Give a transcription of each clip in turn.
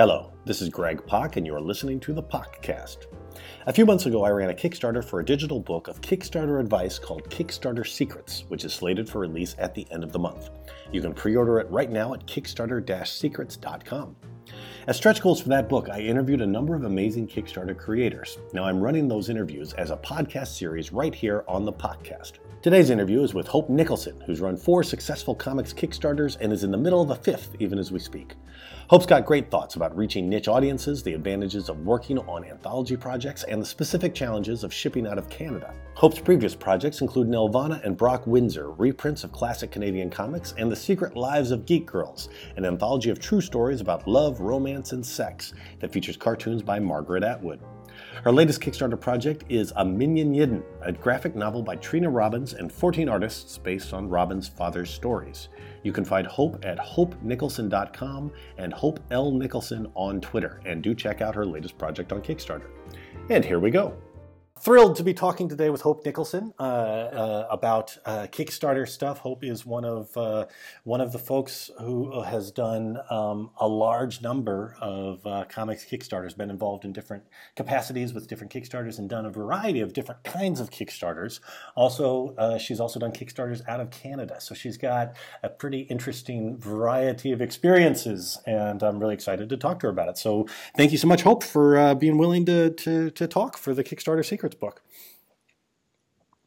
Hello, this is Greg Pak, and you are listening to the Pakcast. A few months ago, I ran a Kickstarter for a digital book of Kickstarter advice called Kickstarter Secrets, which is slated for release at the end of the month. You can pre order it right now at Kickstarter secrets.com. As stretch goals for that book, I interviewed a number of amazing Kickstarter creators. Now I'm running those interviews as a podcast series right here on the podcast. Today's interview is with Hope Nicholson, who's run four successful comics Kickstarters and is in the middle of a fifth even as we speak. Hope's got great thoughts about reaching niche audiences, the advantages of working on anthology projects, and the specific challenges of shipping out of Canada. Hope's previous projects include Nelvana and Brok Windsor, reprints of classic Canadian comics, and The Secret Loves of Geek Girls, an anthology of true stories about love, romance, and sex that features cartoons by Margaret Atwood. Her latest Kickstarter project is A Minyan Yidden, a graphic novel by Trina Robbins and 14 artists based on Robbins' father's stories. You can find Hope at hopenicholson.com and Hope L. Nicholson on Twitter, and do check out her latest project on Kickstarter. And here we go thrilled to be talking today with Hope Nicholson uh, uh, about uh, Kickstarter stuff. Hope is one of uh, one of the folks who has done um, a large number of uh, comics Kickstarters, been involved in different capacities with different Kickstarters, and done a variety of different kinds of Kickstarters. Also, uh, she's also done Kickstarters out of Canada, so she's got a pretty interesting variety of experiences, and I'm really excited to talk to her about it. So, thank you so much, Hope, for being willing to, to to talk for the Kickstarter Secret book.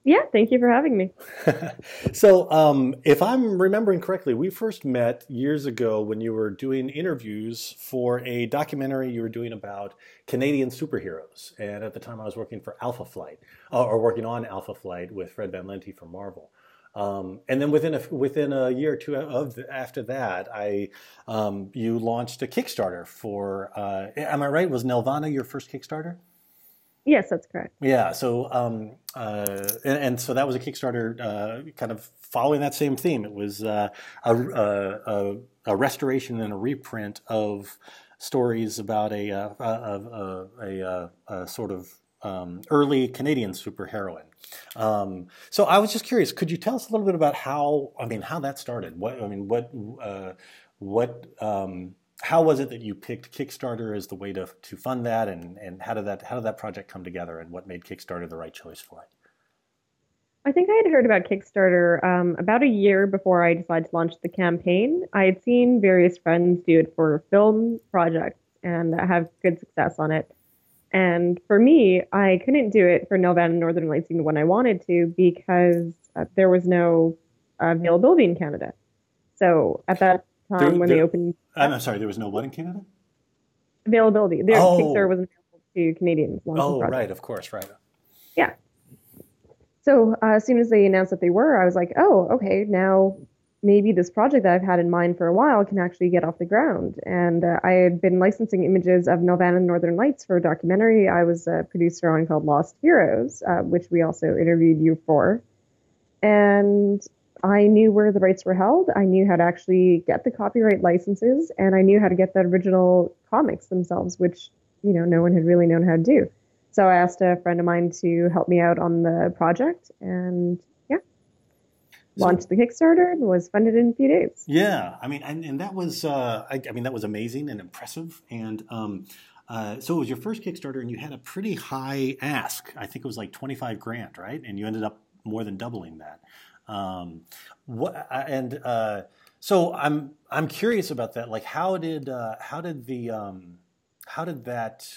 Yeah, thank you for having me. so, um, if I'm remembering correctly, we first met years ago when you were doing interviews for a documentary you were doing about Canadian superheroes. And at the time, I was working for Alpha Flight, uh, or working on Alpha Flight with Fred Van Lente from Marvel. Um, and then within a within a year or two of after that, I um, you launched a Kickstarter for. Uh, am I right? Was Nelvana your first Kickstarter? Yes, that's correct. Yeah. So, um, uh, and, and, so that was a Kickstarter, uh, kind of following that same theme. It was uh, a, a, a, restoration and a reprint of stories about a uh, a, a, sort of um, early Canadian superheroine. Um, so I was just curious. Could you tell us a little bit about how? I mean, how that started? What I mean, what uh, what um, how was it that you picked Kickstarter as the way to, to fund that, and, and how did that how did that project come together, and what made Kickstarter the right choice for it? I think I had heard about Kickstarter um, about a year before I decided to launch the campaign. I had seen various friends do it for film projects and have good success on it. And for me, I couldn't do it for Nelvana and Northern Lights even when I wanted to because uh, there was no availability in Canada. So at that time there, when there, they opened. I'm sorry, there was no what in Canada? Availability. Their oh. Kickstarter wasn't available to Canadians. Oh, right, of course, right. Yeah. So uh, as soon as they announced that they were, I was like, oh, okay, now maybe this project that I've had in mind for a while can actually get off the ground. And uh, I had been licensing images of Nelvana and Northern Lights for a documentary I was a producer on called Lost Heroes, uh, which we also interviewed you for. And I knew where the rights were held. I knew how to actually get the copyright licenses, and I knew how to get the original comics themselves, which you know no one had really known how to do. So I asked a friend of mine to help me out on the project, and yeah, so, launched the Kickstarter and was funded in a few days. Yeah, I mean, and, and that was, uh, I, I, mean, that was amazing and impressive, and. Um, uh, so it was your first Kickstarter, and you had a pretty high ask. I think it was like twenty-five grand, right? And you ended up more than doubling that. Um, what and uh, so I'm I'm curious about that. Like, how did uh, how did the um, how did that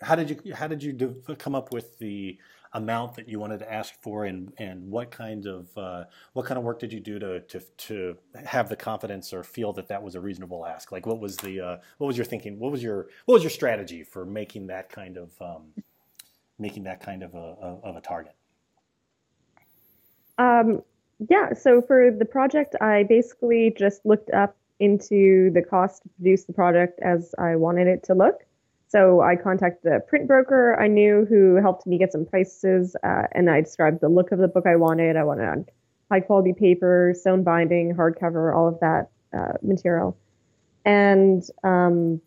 how did you how did you do, come up with the amount that you wanted to ask for? And and what kind of uh, what kind of work did you do to, to to have the confidence or feel that that was a reasonable ask? Like what was the uh, what was your thinking? What was your what was your strategy for making that kind of um, making that kind of a, of a target? Um, yeah, so for the project, I basically just looked up into the cost to produce the product as I wanted it to look. So I contacted a print broker I knew who helped me get some prices, uh, and I described the look of the book I wanted. I wanted high quality paper, sewn binding, hardcover, all of that uh, material, and um,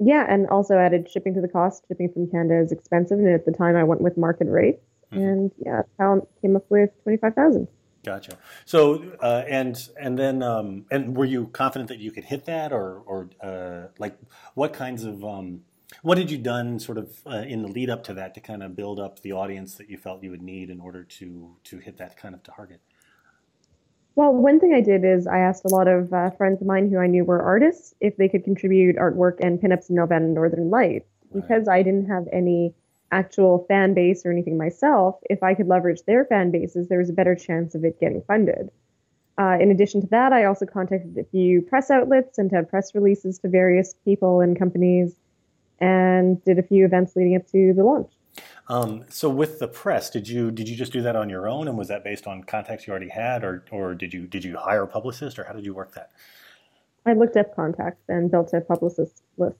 yeah, and also added shipping to the cost. Shipping from Canada is expensive, and at the time I went with market rates. Mm-hmm. And yeah, that's how I came up with 25,000. Gotcha. So, uh, and and then, um, and were you confident that you could hit that, or or uh, like what kinds of um, what had you done sort of uh, in the lead up to that to kind of build up the audience that you felt you would need in order to to hit that kind of target? Well, one thing I did is I asked a lot of uh, friends of mine who I knew were artists if they could contribute artwork and pinups in Nelvana Northern Lights. Right. Because I didn't have any actual fan base or anything myself, if I could leverage their fan bases, there was a better chance of it getting funded. Uh, in addition to that, I also contacted a few press outlets and had press releases to various people and companies and did a few events leading up to the launch. Um, so with the press, did you did you just do that on your own, and was that based on contacts you already had, or or did you did you hire a publicist, or how did you work that? I looked up contacts and built a publicist list.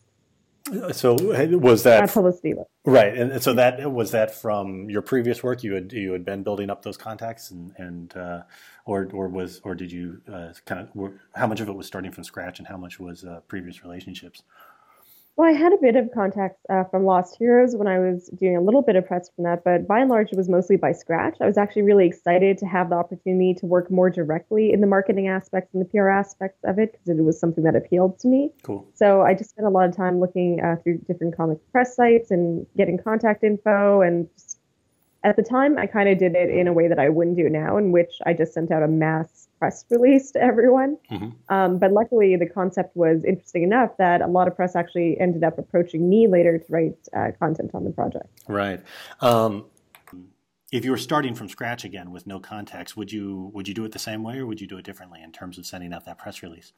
So was that publicity right? And so that was that from your previous work. You had you had been building up those contacts, and and uh, or or was or did you uh, kind of how much of it was starting from scratch, and how much was uh, previous relationships? Well, I had a bit of contacts uh, from Lost Heroes when I was doing a little bit of press from that, but by and large, it was mostly by scratch. I was actually really excited to have the opportunity to work more directly in the marketing aspects and the PR aspects of it because it was something that appealed to me. Cool. So I just spent a lot of time looking uh, through different comic press sites and getting contact info. And just, at the time, I kind of did it in a way that I wouldn't do now, in which I just sent out a mass press release to everyone. Mm-hmm. Um, but luckily, the concept was interesting enough that a lot of press actually ended up approaching me later to write uh, content on the project. Right. Um, if you were starting from scratch again with no context, would you would you do it the same way, or would you do it differently in terms of sending out that press release?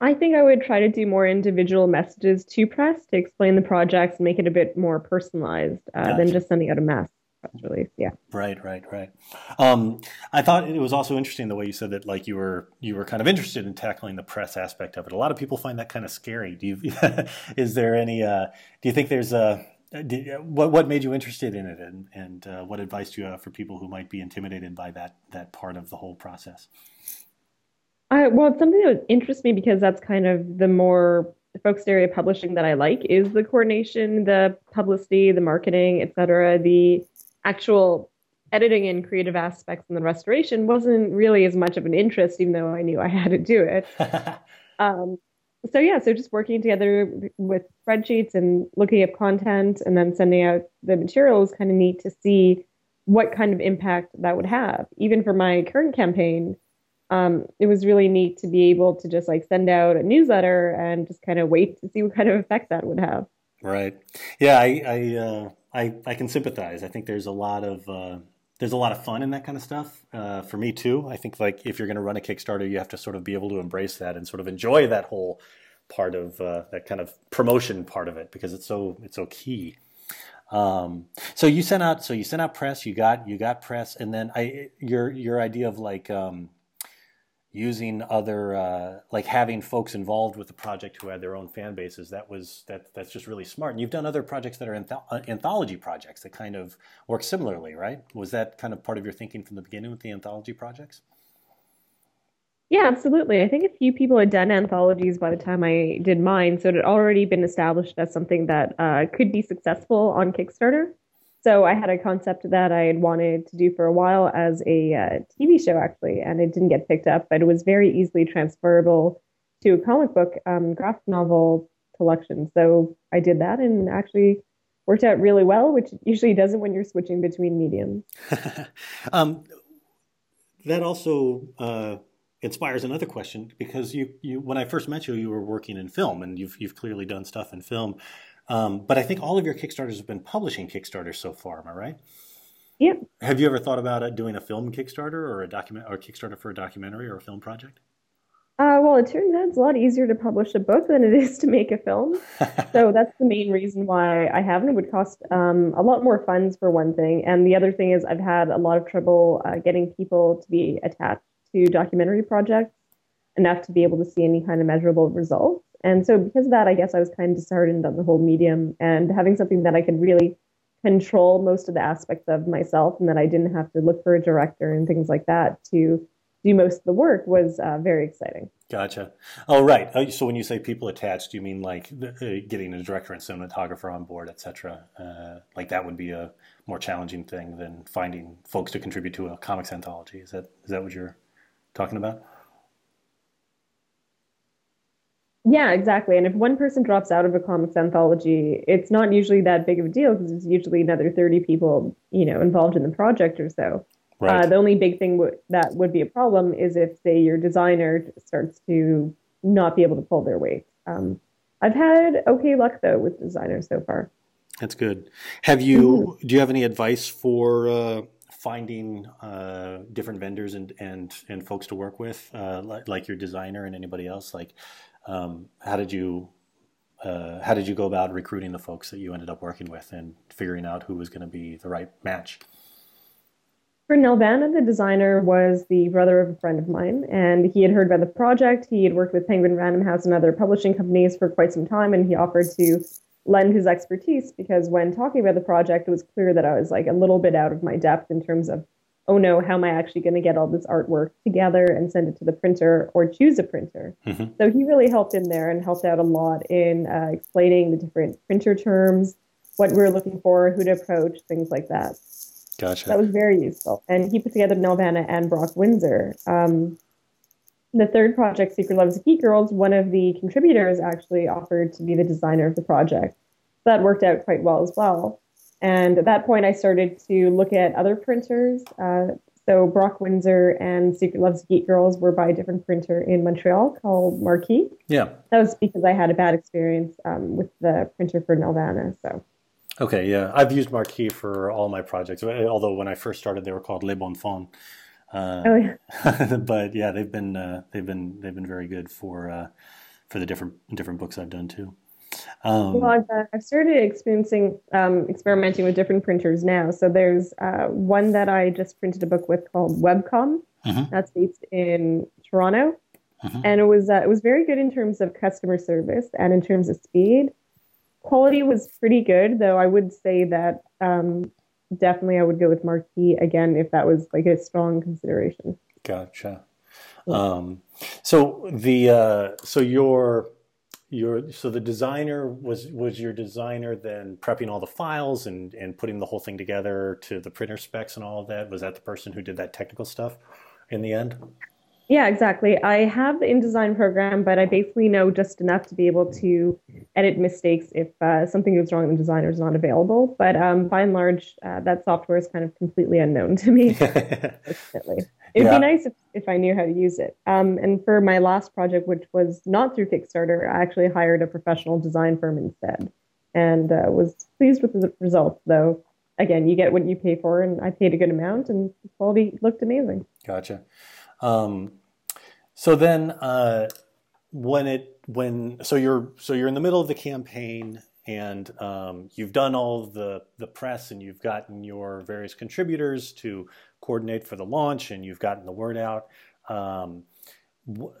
I think I would try to do more individual messages to press to explain the projects and make it a bit more personalized uh, gotcha. than just sending out a mass press release. Yeah. Right, right, right. Um, I thought it was also interesting the way you said that, like you were you were kind of interested in tackling the press aspect of it. A lot of people find that kind of scary. Do you? is there any? Uh, do you think there's a did, what what made you interested in it, and and uh, what advice do you have for people who might be intimidated by that that part of the whole process? I, well, it's something that interests me because that's kind of the more focused area publishing that I like is the coordination, the publicity, the marketing, et cetera, the actual editing and creative aspects and the restoration wasn't really as much of an interest, even though I knew I had to do it. um, so yeah, so just working together with spreadsheets and looking at content and then sending out the material was kind of neat to see what kind of impact that would have. Even for my current campaign, um, it was really neat to be able to just like send out a newsletter and just kind of wait to see what kind of effect that would have. Right. Yeah, I I, uh, I, I can sympathize. I think there's a lot of uh, there's a lot of fun in that kind of stuff. Uh, for me too. I think like if you're going to run a Kickstarter, you have to sort of be able to embrace that and sort of enjoy that whole part of uh, that kind of promotion part of it because it's so it's so key. Um, so you sent out so you sent out press. You got you got press, and then I your your idea of like um, using other uh, like having folks involved with the project who had their own fan bases that was that that's just really smart. And you've done other projects that are anth- uh, anthology projects that kind of work similarly right? Was that kind of part of your thinking from the beginning with the anthology projects? Yeah absolutely. I think a few people had done anthologies by the time i did mine so it had already been established as something that uh, could be successful on kickstarter so I had a concept that I had wanted to do for a while as a uh, TV show, actually, and it didn't get picked up, but it was very easily transferable to a comic book um, graphic novel collection. So I did that and actually worked out really well, which usually doesn't when you're switching between mediums. um, that also uh, inspires another question because you, you, when I first met you, you were working in film, and you've you've clearly done stuff in film. Um, but I think all of your Kickstarters have been publishing Kickstarters so far. Am I right? Yeah. Have you ever thought about doing a film Kickstarter or a document or Kickstarter for a documentary or a film project? Uh, well, it turns out it's a lot easier to publish a book than it is to make a film. so that's the main reason why I haven't. It would cost um, a lot more funds for one thing, and the other thing is I've had a lot of trouble uh, getting people to be attached to documentary projects enough to be able to see any kind of measurable results. And so because of that, I guess I was kind of disheartened on the whole medium and having something that I could really control most of the aspects of myself and that I didn't have to look for a director and things like that to do most of the work was uh, very exciting. Gotcha. Oh, right. Uh, so when you say people attached, you mean like uh, getting a director and cinematographer on board, et cetera? Uh, like that would be a more challenging thing than finding folks to contribute to a comics anthology. Is that is that what you're talking about? Yeah, exactly. And if one person drops out of a comics anthology, it's not usually that big of a deal because there's usually another 30 people, you know, involved in the project or so. Right. Uh, the only big thing w- that would be a problem is if, say, your designer starts to not be able to pull their weight. Um, I've had okay luck though with designers so far. That's good. Have you? Mm-hmm. Do you have any advice for uh, finding uh, different vendors and, and and folks to work with, uh, like, like, your designer and anybody else? Like, um, how did you uh, how did you go about recruiting the folks that you ended up working with and figuring out who was going to be the right match? For Nelvana, the designer was the brother of a friend of mine, and he had heard about the project. He had worked with Penguin Random House and other publishing companies for quite some time, and he offered to lend his expertise because when talking about the project, it was clear that I was like a little bit out of my depth in terms of, oh no, how am I actually going to get all this artwork together and send it to the printer or choose a printer? Mm-hmm. So he really helped in there and helped out a lot in uh, explaining the different printer terms, what we we're looking for, who to approach, things like that. Gotcha. That was very useful. And he put together Nelvana and Brok Windsor. Um, the third project, Secret Loves of Geek Girls, one of the contributors actually offered to be the designer of the project. So that worked out quite well as well. And at that point, I started to look at other printers. Uh, so Brok Windsor and Secret Loves Geek Girls were by a different printer in Montreal called Marquis. Yeah. That was because I had a bad experience um, with the printer for Nelvana. So Okay, yeah, I've used Marquis for all my projects. Although when I first started, they were called Les Bonfons. Uh, oh yeah. but yeah, they've been uh, they've been they've been very good for uh, for the different different books I've done too. Um, well, I've, uh, I've started experiencing um, experimenting with different printers now. So there's uh, one that I just printed a book with called Webcom. Mm-hmm. That's based in Toronto, mm-hmm. and it was uh, it was very good in terms of customer service and in terms of speed quality was pretty good, though I would say that um, definitely I would go with Marquis again if that was like a strong consideration. Gotcha. Yeah. Um, so the uh, so your your so the designer was was your designer then prepping all the files and and putting the whole thing together to the printer specs and all of that. Was that the person who did that technical stuff in the end? Yeah, exactly. I have the InDesign program, but I basically know just enough to be able to edit mistakes if uh, something goes wrong and the designer is not available. But um, by and large, uh, that software is kind of completely unknown to me. It'd yeah. be nice if, if I knew how to use it. Um, and for my last project, which was not through Kickstarter, I actually hired a professional design firm instead and uh, was pleased with the results, though. Again, you get what you pay for, and I paid a good amount, and the quality looked amazing. Gotcha. Um, so then, uh, when it when so you're so you're in the middle of the campaign and um, you've done all the the press and you've gotten your various contributors to coordinate for the launch and you've gotten the word out. Um,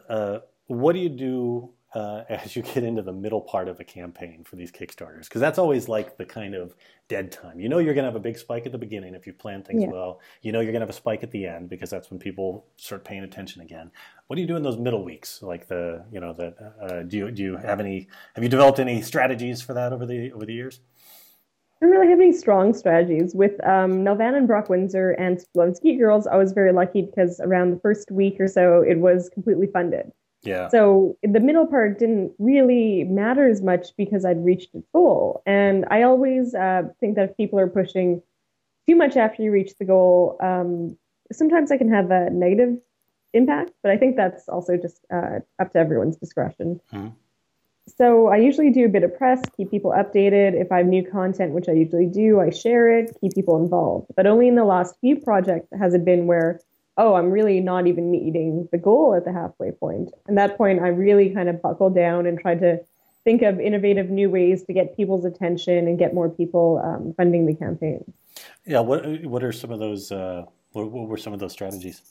uh, what do you do uh, as you get into the middle part of a campaign for these Kickstarters, because that's always like the kind of dead time. You know, you're going to have a big spike at the beginning if you plan things yeah. well. You know, you're going to have a spike at the end because that's when people start paying attention again. What do you do in those middle weeks? Like the, you know, the uh, do you do you have any? Have you developed any strategies for that over the over the years? Don't really have any strong strategies. With um, Nelvana and Brok Windsor and Loves Geek Girls, I was very lucky because around the first week or so, it was completely funded. Yeah. So the middle part didn't really matter as much because I'd reached its goal. And I always uh, think that if people are pushing too much after you reach the goal, um, sometimes I can have a negative impact. But I think that's also just uh, up to everyone's discretion. Mm-hmm. So I usually do a bit of press, keep people updated. If I have new content, which I usually do, I share it, keep people involved. But only in the last few projects has it been where oh, I'm really not even meeting the goal at the halfway point. And that point, I really kind of buckled down and tried to think of innovative new ways to get people's attention and get more people um, funding the campaign. Yeah, what what are some of those? Uh, what, what, were some of those strategies?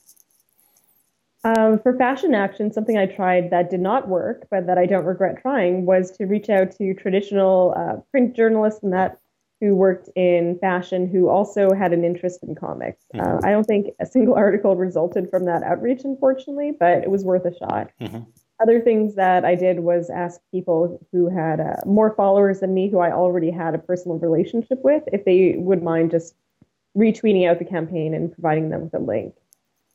Um, for Fashion Action, something I tried that did not work, but that I don't regret trying, was to reach out to traditional uh, print journalists and that who worked in fashion who also had an interest in comics. Mm-hmm. Uh, I don't think a single article resulted from that outreach, unfortunately, but it was worth a shot. Mm-hmm. Other things that I did was ask people who had uh, more followers than me, who I already had a personal relationship with, if they would mind just retweeting out the campaign and providing them with a link.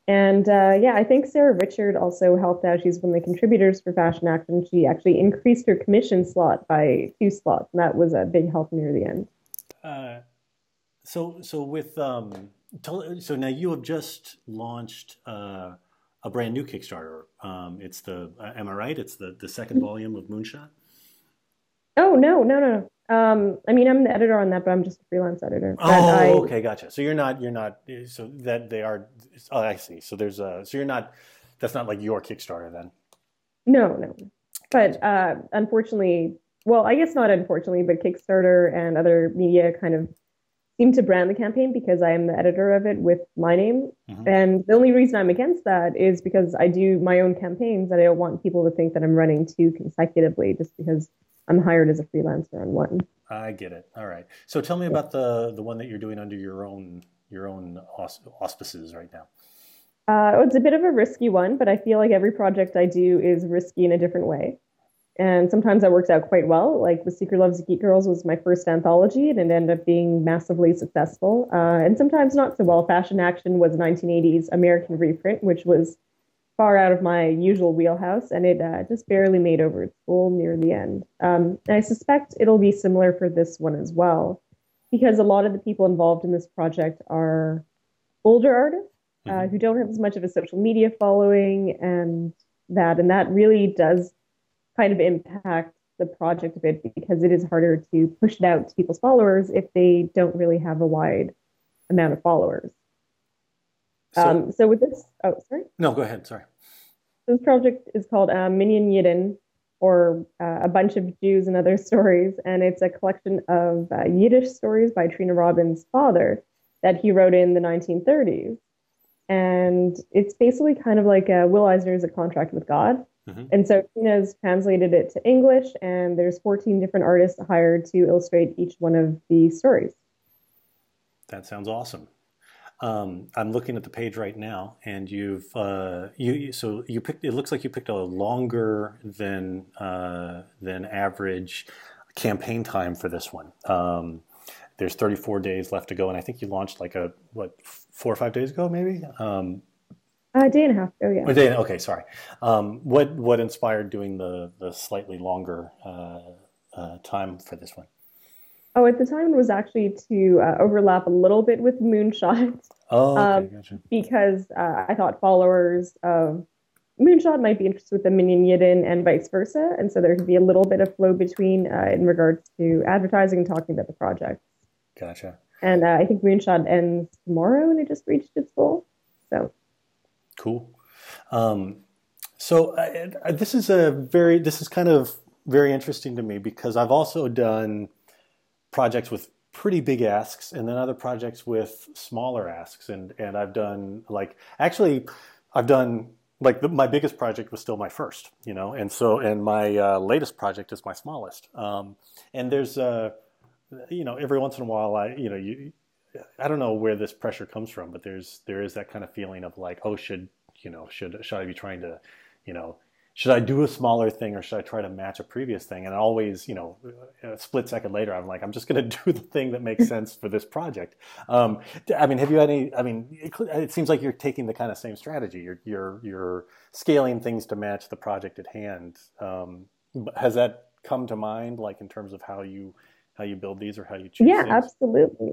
And uh, yeah, I think Sarah Richard also helped out. She's one of the contributors for Fashion Action. She actually increased her commission slot by two slots, and that was a big help near the end. Uh, so, so with um, tell, so now you have just launched uh, a brand new Kickstarter. Um, it's the am I right? It's the the 2nd mm-hmm. volume of Moonshot. Oh no, no, no. Um, I mean, I'm the editor on that, but I'm just a freelance editor. Oh, I, okay, gotcha. So you're not, you're not, so that they are. Oh, I see. So there's a, so you're not. That's not like your Kickstarter then. No, no. But uh, unfortunately, well, I guess not unfortunately, but Kickstarter and other media kind of seem to brand the campaign because I am the editor of it with my name. Mm-hmm. And the only reason I'm against that is because I do my own campaigns and I don't want people to think that I'm running two consecutively just because I'm hired as a freelancer on one. I get it. All right. So tell me about the the one that you're doing under your own your own auspices right now. Uh, it's a bit of a risky one, but I feel like every project I do is risky in a different way. And sometimes that works out quite well. Like The Secret Loves of Geek Girls was my first anthology, and it ended up being massively successful. Uh, and sometimes not so well. Fashion Action was 1980s American reprint, which was far out of my usual wheelhouse, and it uh, just barely made over its goal near the end. Um, and I suspect it'll be similar for this one as well, because a lot of the people involved in this project are older artists uh, mm-hmm. who don't have as much of a social media following and that, and that really does kind of impact the project a bit because it is harder to push it out to people's followers if they don't really have a wide amount of followers. So, um, so with this, oh, sorry. No, go ahead. Sorry. This project is called uh, Minyan Yidden, or uh, A Bunch of Jews and Other Stories, and it's a collection of uh, Yiddish stories by Trina Robbins' father that he wrote in the 1930s. And it's basically kind of like uh, Will Eisner's A Contract with God. Mm-hmm. And so Trina's translated it to English, and there's 14 different artists hired to illustrate each one of the stories. That sounds awesome. Um, I'm looking at the page right now, and you've uh, you so you picked. It looks like you picked a longer than uh, than average campaign time for this one. Um, there's 34 days left to go, and I think you launched like a what four or five days ago, maybe. Um, a day and a half ago, yeah. A day, okay, sorry. Um, what what inspired doing the the slightly longer uh, uh time for this one? Oh, at the time it was actually to uh, overlap a little bit with Moonshot. Oh, okay, um, gotcha. Because uh, I thought followers of Moonshot might be interested with the Minyan Yidden and vice versa, and so there could be a little bit of flow between uh, in regards to advertising and talking about the project. Gotcha. And uh, I think Moonshot ends tomorrow, and it just reached its goal. So cool. Um, so this is a very this is kind of very interesting to me because I've also done projects with pretty big asks and then other projects with smaller asks. And and I've done like actually I've done like the, my biggest project was still my first you know? And so and my uh, latest project is my smallest. Um, and there's uh you know every once in a while I you know you I don't know where this pressure comes from but there's there is that kind of feeling of like oh should you know should should I be trying to you know should I do a smaller thing or should I try to match a previous thing? And always, you know, a split second later, I'm like, I'm just going to do the thing that makes sense for this project. Um, I mean, have you had any? I mean, it, it, seems like you're taking the kind of same strategy. You're you're you're scaling things to match the project at hand. Um, has that come to mind, like in terms of how you how you build these or how you choose? Yeah, things? absolutely.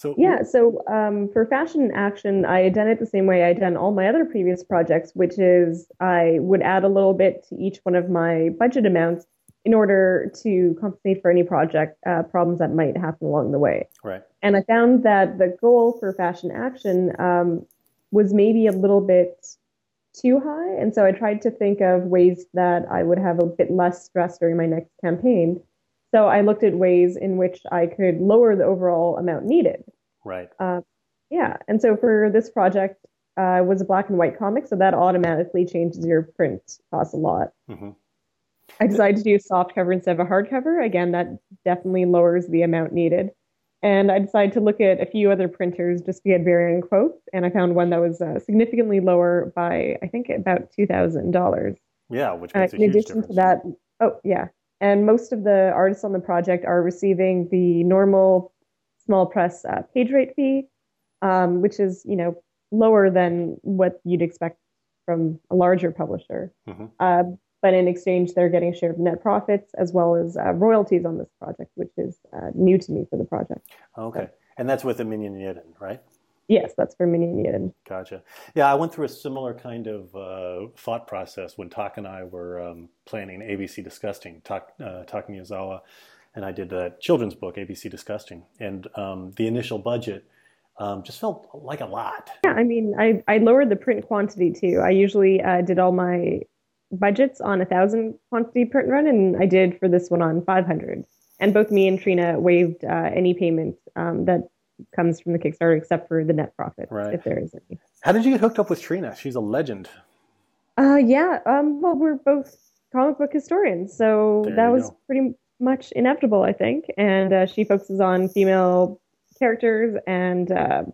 So yeah, so um, for fashion action, I had done it the same way I'd done all my other previous projects, which is I would add a little bit to each one of my budget amounts in order to compensate for any project uh, problems that might happen along the way. Right. And I found that the goal for fashion action um, was maybe a little bit too high, and so I tried to think of ways that I would have a bit less stress during my next campaign. So I looked at ways in which I could lower the overall amount needed. Right. Uh, yeah. And so for this project, uh, was a black and white comic, so that automatically changes your print cost a lot. Mm-hmm. I decided to do a soft cover instead of a hardcover. Again, that definitely lowers the amount needed. And I decided to look at a few other printers just to get varying quotes, and I found one that was uh, significantly lower by I think about two thousand dollars. Yeah, which makes uh, in addition difference. to that, oh yeah, and most of the artists on the project are receiving the normal small press uh, page rate fee, um, which is you know lower than what you'd expect from a larger publisher. Mm-hmm. Uh, but in exchange, they're getting a share of net profits as well as uh, royalties on this project, which is uh, new to me for the project. Okay, so, and that's with the Minyan Yidden, right? Yes, that's for Yidden. Gotcha. Yeah, I went through a similar kind of uh, thought process when Tak and I were um, planning ABC Disgusting. Tak, uh, Tak Miyazawa and I did a children's book, ABC Disgusting, and um, the initial budget um, just felt like a lot. Yeah, I mean, I, I lowered the print quantity too. I usually uh, did all my budgets on a thousand quantity print run, and I did for this one on 500. And both me and Trina waived uh, any payment um, that comes from the Kickstarter except for the net profit, right. if there is any. How did you get hooked up with Trina? She's a legend. Uh, yeah. Um, well, we're both comic book historians, so there that was go. pretty much inevitable, I think. And uh, she focuses on female characters and uh,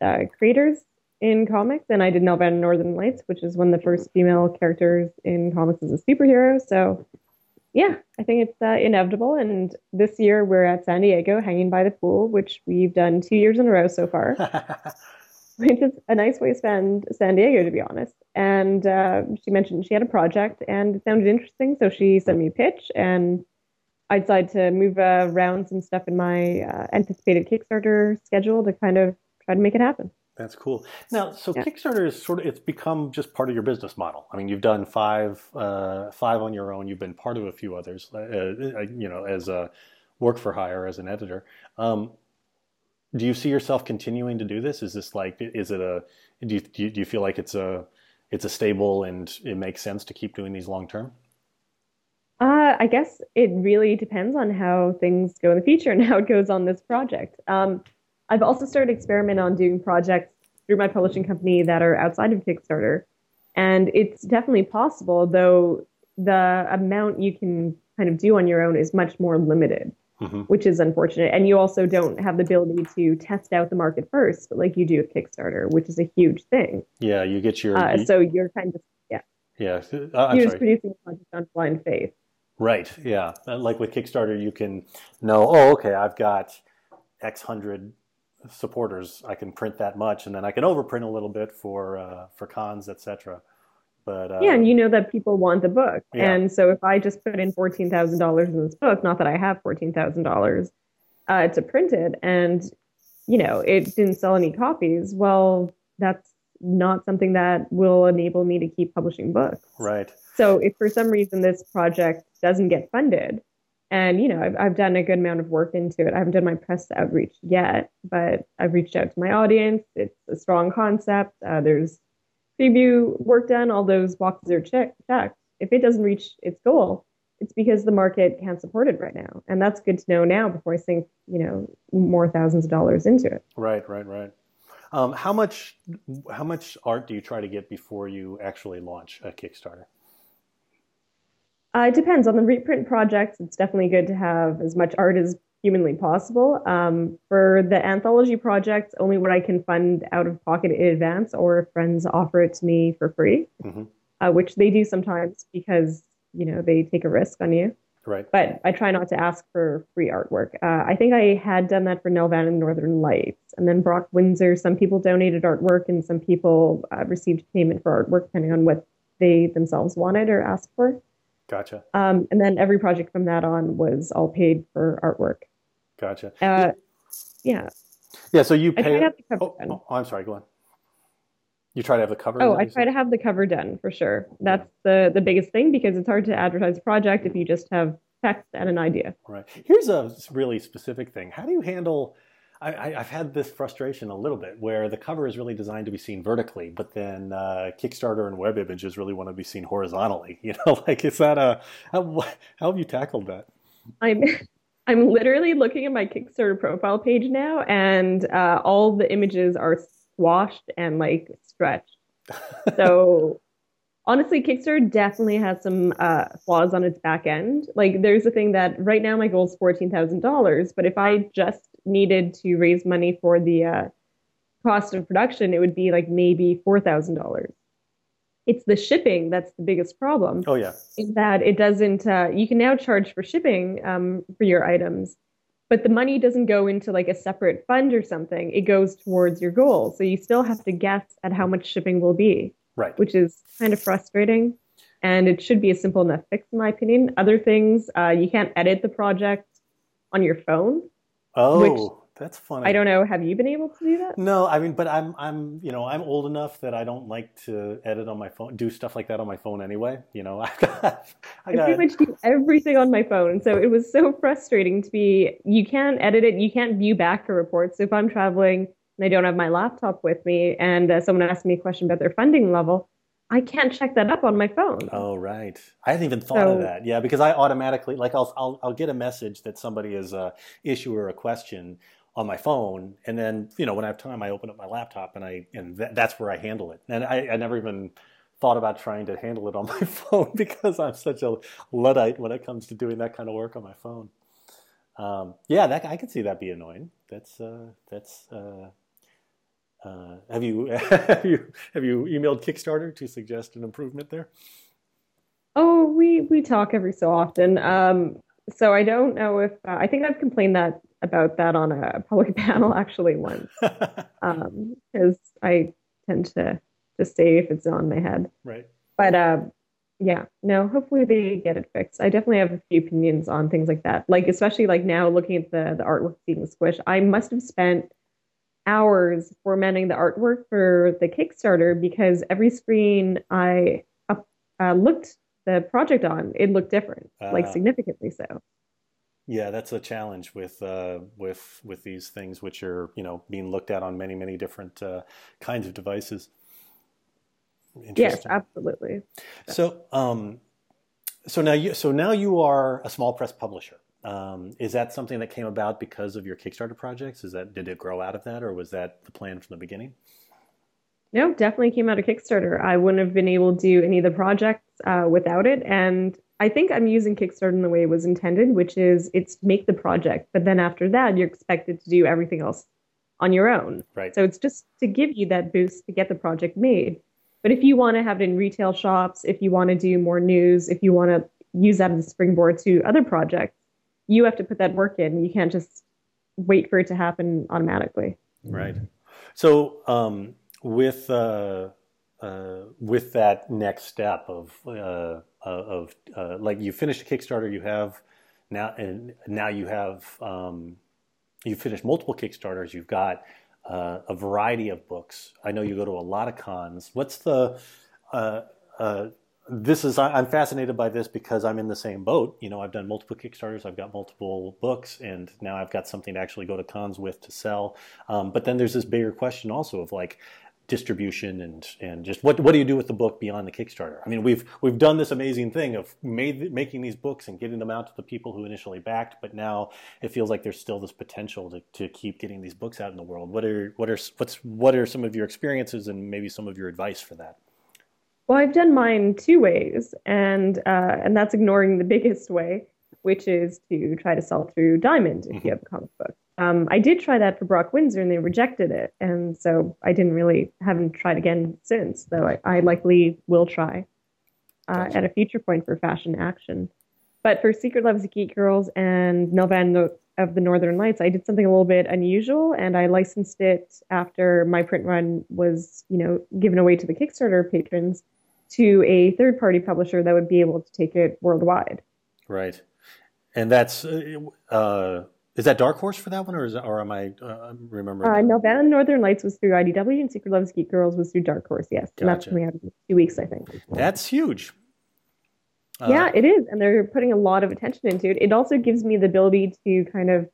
uh, creators in comics. And I did Nelvana Northern Lights, which is one of the first female characters in comics as a superhero. So, yeah, I think it's uh, inevitable. And this year we're at San Diego, hanging by the pool, which we've done two years in a row so far. which is a nice way to spend San Diego, to be honest. And uh, she mentioned she had a project and it sounded interesting, so she sent me a pitch, and I decided to move uh, around some stuff in my uh, anticipated Kickstarter schedule to kind of try to make it happen. That's cool. Now, so yeah. Kickstarter is sort of it's become just part of your business model. I mean, you've done five uh, five on your own. You've been part of a few others, uh, uh, you know, as a work for hire as an editor. Um, do you see yourself continuing to do this? Is this like is it a do you, do you feel like it's a it's a stable and it makes sense to keep doing these long term? Uh, I guess it really depends on how things go in the future and how it goes on this project. Um, I've also started experiment on doing projects through my publishing company that are outside of Kickstarter, and it's definitely possible, though the amount you can kind of do on your own is much more limited, mm-hmm. which is unfortunate. And you also don't have the ability to test out the market first, like you do with Kickstarter, which is a huge thing. Yeah, you get your. Uh, so you're kind of yeah. Yeah, uh, you're just producing a project on blind faith. Right. Yeah. Like with Kickstarter, you can know, oh, okay, I've got X hundred supporters. I can print that much, and then I can overprint a little bit for uh, for cons, etc. But uh, yeah, and you know that people want the book, yeah. and so if I just put in fourteen thousand dollars in this book, not that I have fourteen thousand uh, dollars to print it, and you know it didn't sell any copies, well, that's not something that will enable me to keep publishing books. Right. So if for some reason this project doesn't get funded, and you know I've, I've done a good amount of work into it. I haven't done my press outreach yet, but I've reached out to my audience. It's a strong concept. Uh, there's preview work done. All those boxes are checked. checked. If it doesn't reach its goal, it's because the market can't support it right now, and that's good to know now before I sink you know more thousands of dollars into it. Right, right, right. Um, how much how much art do you try to get before you actually launch a Kickstarter? Uh, it depends on the reprint projects. It's definitely good to have as much art as humanly possible. Um, for the anthology projects, only what I can fund out of pocket in advance, or if friends offer it to me for free, mm-hmm. uh, which they do sometimes because you know they take a risk on you. Right. But I try not to ask for free artwork. Uh, I think I had done that for Nelvana and Northern Lights, and then Brok Windsor. Some people donated artwork, and some people uh, received payment for artwork, depending on what they themselves wanted or asked for. Gotcha. Um, and then every project from that on was all paid for artwork. Gotcha. Uh, yeah. Yeah. So you pay. Oh, oh, I'm sorry. Go on. You try to have the cover. Oh, I try to have the cover done for sure. That's the the biggest thing because it's hard to advertise a project if you just have text and an idea. Right. Here's a really specific thing. How do you handle I, have had this frustration a little bit where the cover is really designed to be seen vertically, but then uh, Kickstarter and web images really want to be seen horizontally. You know, like is that a how, how have you tackled that? I'm I'm literally looking at my Kickstarter profile page now, and uh, all the images are squashed and like stretched. So honestly, Kickstarter definitely has some uh, flaws on its back end. Like, there's a thing that right now my goal is fourteen thousand dollars, but if I just needed to raise money for the uh, cost of production, it would be like maybe four thousand dollars. It's the shipping that's the biggest problem. Oh yeah, in that it doesn't. Uh, you can now charge for shipping um, for your items, but the money doesn't go into like a separate fund or something. It goes towards your goal. So you still have to guess at how much shipping will be, Right. which is kind of frustrating. And it should be a simple enough fix, in my opinion. Other things, uh, you can't edit the project on your phone. Oh, that's funny. I don't know. Have you been able to do that? No, I mean, but I'm I'm you know I'm old enough that I don't like to edit on my phone, do stuff like that on my phone anyway. You know, I got I I pretty much do everything on my phone. So it was so frustrating to be, you can't edit it, you can't view back a report. So if I'm traveling and I don't have my laptop with me and uh, someone asks me a question about their funding level, I can't check that up on my phone. Oh right, I hadn't even thought of that. Yeah, because I automatically like I'll I'll I'll get a message that somebody is a issue or a question on my phone, and then you know when I have time, I open up my laptop and I and th- that's where I handle it. And I, I never even thought about trying to handle it on my phone because I'm such a luddite when it comes to doing that kind of work on my phone. Um, yeah, that I can see that be annoying. That's uh, that's. Uh, uh, have you have you have you emailed Kickstarter to suggest an improvement there? Oh, we we talk every so often. Um, so I don't know if uh, I think I've complained that about that on a public panel actually once, because I tend to to say if it's on my head. right. But uh, yeah, no, hopefully they get it fixed. I definitely have a few opinions on things like that. Like especially like now looking at the the artwork being squished, I must have spent hours formatting the artwork for the Kickstarter because every screen I up, uh, looked the project on, it looked different, like Ah. significantly so. Yeah, that's a challenge with uh, with with these things, which are you know being looked at on many many different uh, kinds of devices. Yes, absolutely. So, um, so now you so now you are a small press publisher. Um, is that something that came about because of your Kickstarter projects? Is that did it grow out of that, or was that the plan from the beginning? No, definitely came out of Kickstarter. I wouldn't have been able to do any of the projects uh, without it. And I think I'm using Kickstarter in the way it was intended, which is it's make the project, but then after that, you're expected to do everything else on your own. Right. So it's just to give you that boost to get the project made. But if you want to have it in retail shops, if you want to do more news, if you want to use that as a springboard to other projects, you have to put that work in. You can't just wait for it to happen automatically. Right. So um, with uh, uh, with that next step of uh, of uh, like you finished a Kickstarter, you have now and now you have um, you finished multiple Kickstarters. You've got uh, a variety of books. I know you go to a lot of cons. What's the uh, uh, this is I'm fascinated by this because I'm in the same boat. You know, I've done multiple Kickstarters, I've got multiple books, and now I've got something to actually go to cons with to sell. Um, but then there's this bigger question also of like distribution and and just what what do you do with the book beyond the Kickstarter? I mean, we've we've done this amazing thing of made making these books and getting them out to the people who initially backed, but now it feels like there's still this potential to, to keep getting these books out in the world. What are what are what's what are some of your experiences and maybe some of your advice for that? Well, I've done mine two ways, and uh, and that's ignoring the biggest way, which is to try to sell through Diamond if you have a comic book. Um, I did try that for Brok Windsor, and they rejected it, and so I didn't really haven't tried again since. Though I, I likely will try uh, Gotcha. at a future point for Fashion Action. But for Secret Loves of Geek Girls and Nelvana of the Northern Lights, I did something a little bit unusual, and I licensed it after my print run was, you know, given away to the Kickstarter patrons to a third-party publisher that would be able to take it worldwide. Right, and that's uh, uh, is that Dark Horse for that one, or is or am I uh, remembering? Uh, Nelvana and Northern Lights was through IDW, and Secret Loves Geek Girls was through Dark Horse. Yes, and that's coming out in two weeks, I think. That's huge. Uh, yeah, it is, and they're putting a lot of attention into it. It also gives me the ability to kind of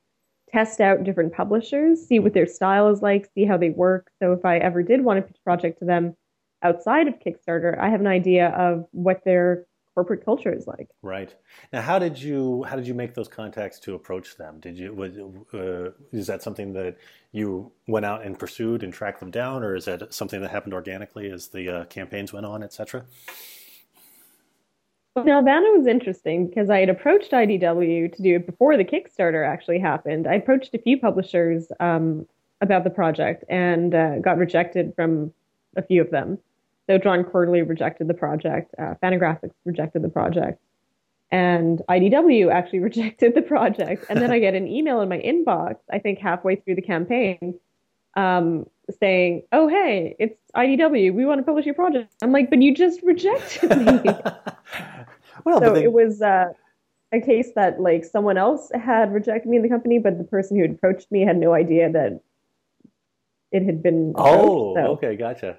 test out different publishers, see what their style is like, see how they work. So if I ever did want to pitch a project to them outside of Kickstarter, I have an idea of what their corporate culture is like. Right now, how did you how did you make those contacts to approach them? Did you was uh, is that something that you went out and pursued and tracked them down, or is that something that happened organically as the uh, campaigns went on, etc.? Well, Nelvana was interesting because I had approached IDW to do it before the Kickstarter actually happened. I approached a few publishers um, about the project and uh, got rejected from a few of them. So Drawn & Quarterly rejected the project, uh, Fantagraphics rejected the project, and IDW actually rejected the project. And then I get an email in my inbox, I think halfway through the campaign, um, saying, "Oh, hey, it's IDW. We want to publish your project." I'm like, "But you just rejected me." well, so they... it was uh, a case that like someone else had rejected me in the company, but the person who had approached me had no idea that it had been. Approached, oh, so. okay, gotcha.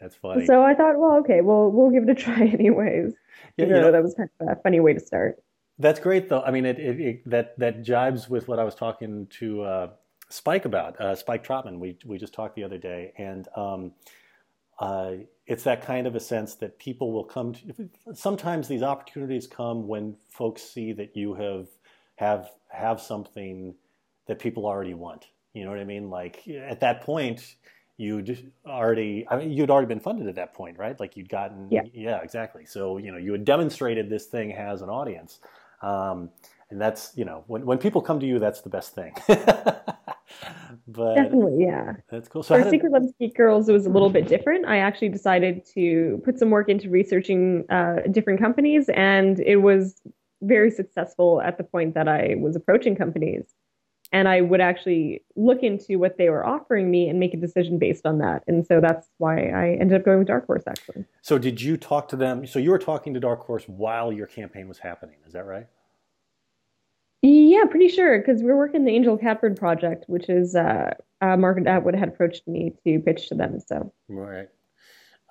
That's funny. So I thought, well, okay, well, we'll give it a try anyways. Yeah, you know, that was kind of a funny way to start. That's great, though. I mean, it, it, it that that jibes with what I was talking to uh, Spike about, uh, Spike Trotman. We we just talked the other day, and um, uh, it's that kind of a sense that people will come to. Sometimes these opportunities come when folks see that you have have have something that people already want. You know what I mean? Like at that point, you'd already I mean, you'd already been funded at that point, right? Like you'd gotten yeah, yeah exactly. So you know you had demonstrated this thing has an audience. Um, and that's you know when when people come to you, that's the best thing. but definitely, yeah, that's cool. So for Secret Loves Geek Girls, it was a little bit different. I actually decided to put some work into researching uh, different companies, and it was very successful at the point that I was approaching companies. And I would actually look into what they were offering me and make a decision based on that. And so that's why I ended up going with Dark Horse, actually. So, did you talk to them? So, you were talking to Dark Horse while your campaign was happening, is that right? Yeah, pretty sure because we're working the Angel Catbird project, which is uh, uh, Margaret Atwood had approached me to pitch to them. So right,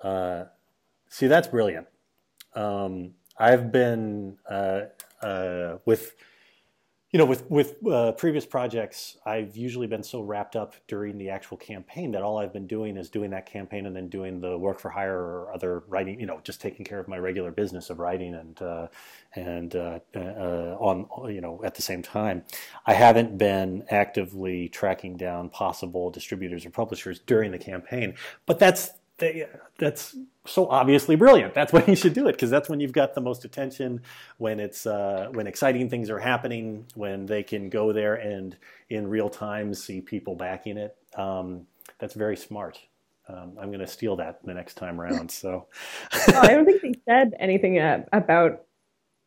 uh, see that's brilliant. Um, I've been uh, uh with you know, with with uh, previous projects, I've usually been so wrapped up during the actual campaign that all I've been doing is doing that campaign and then doing the work for hire or other writing. You know, just taking care of my regular business of writing and uh, and uh, uh on you know at the same time. I haven't been actively tracking down possible distributors or publishers during the campaign, but that's that's so obviously brilliant. That's when you should do it because that's when you've got the most attention, when it's uh, when exciting things are happening, when they can go there and in real time see people backing it. Um, that's very smart. Um, I'm going to steal that the next time around. So well, I don't think they said anything uh, about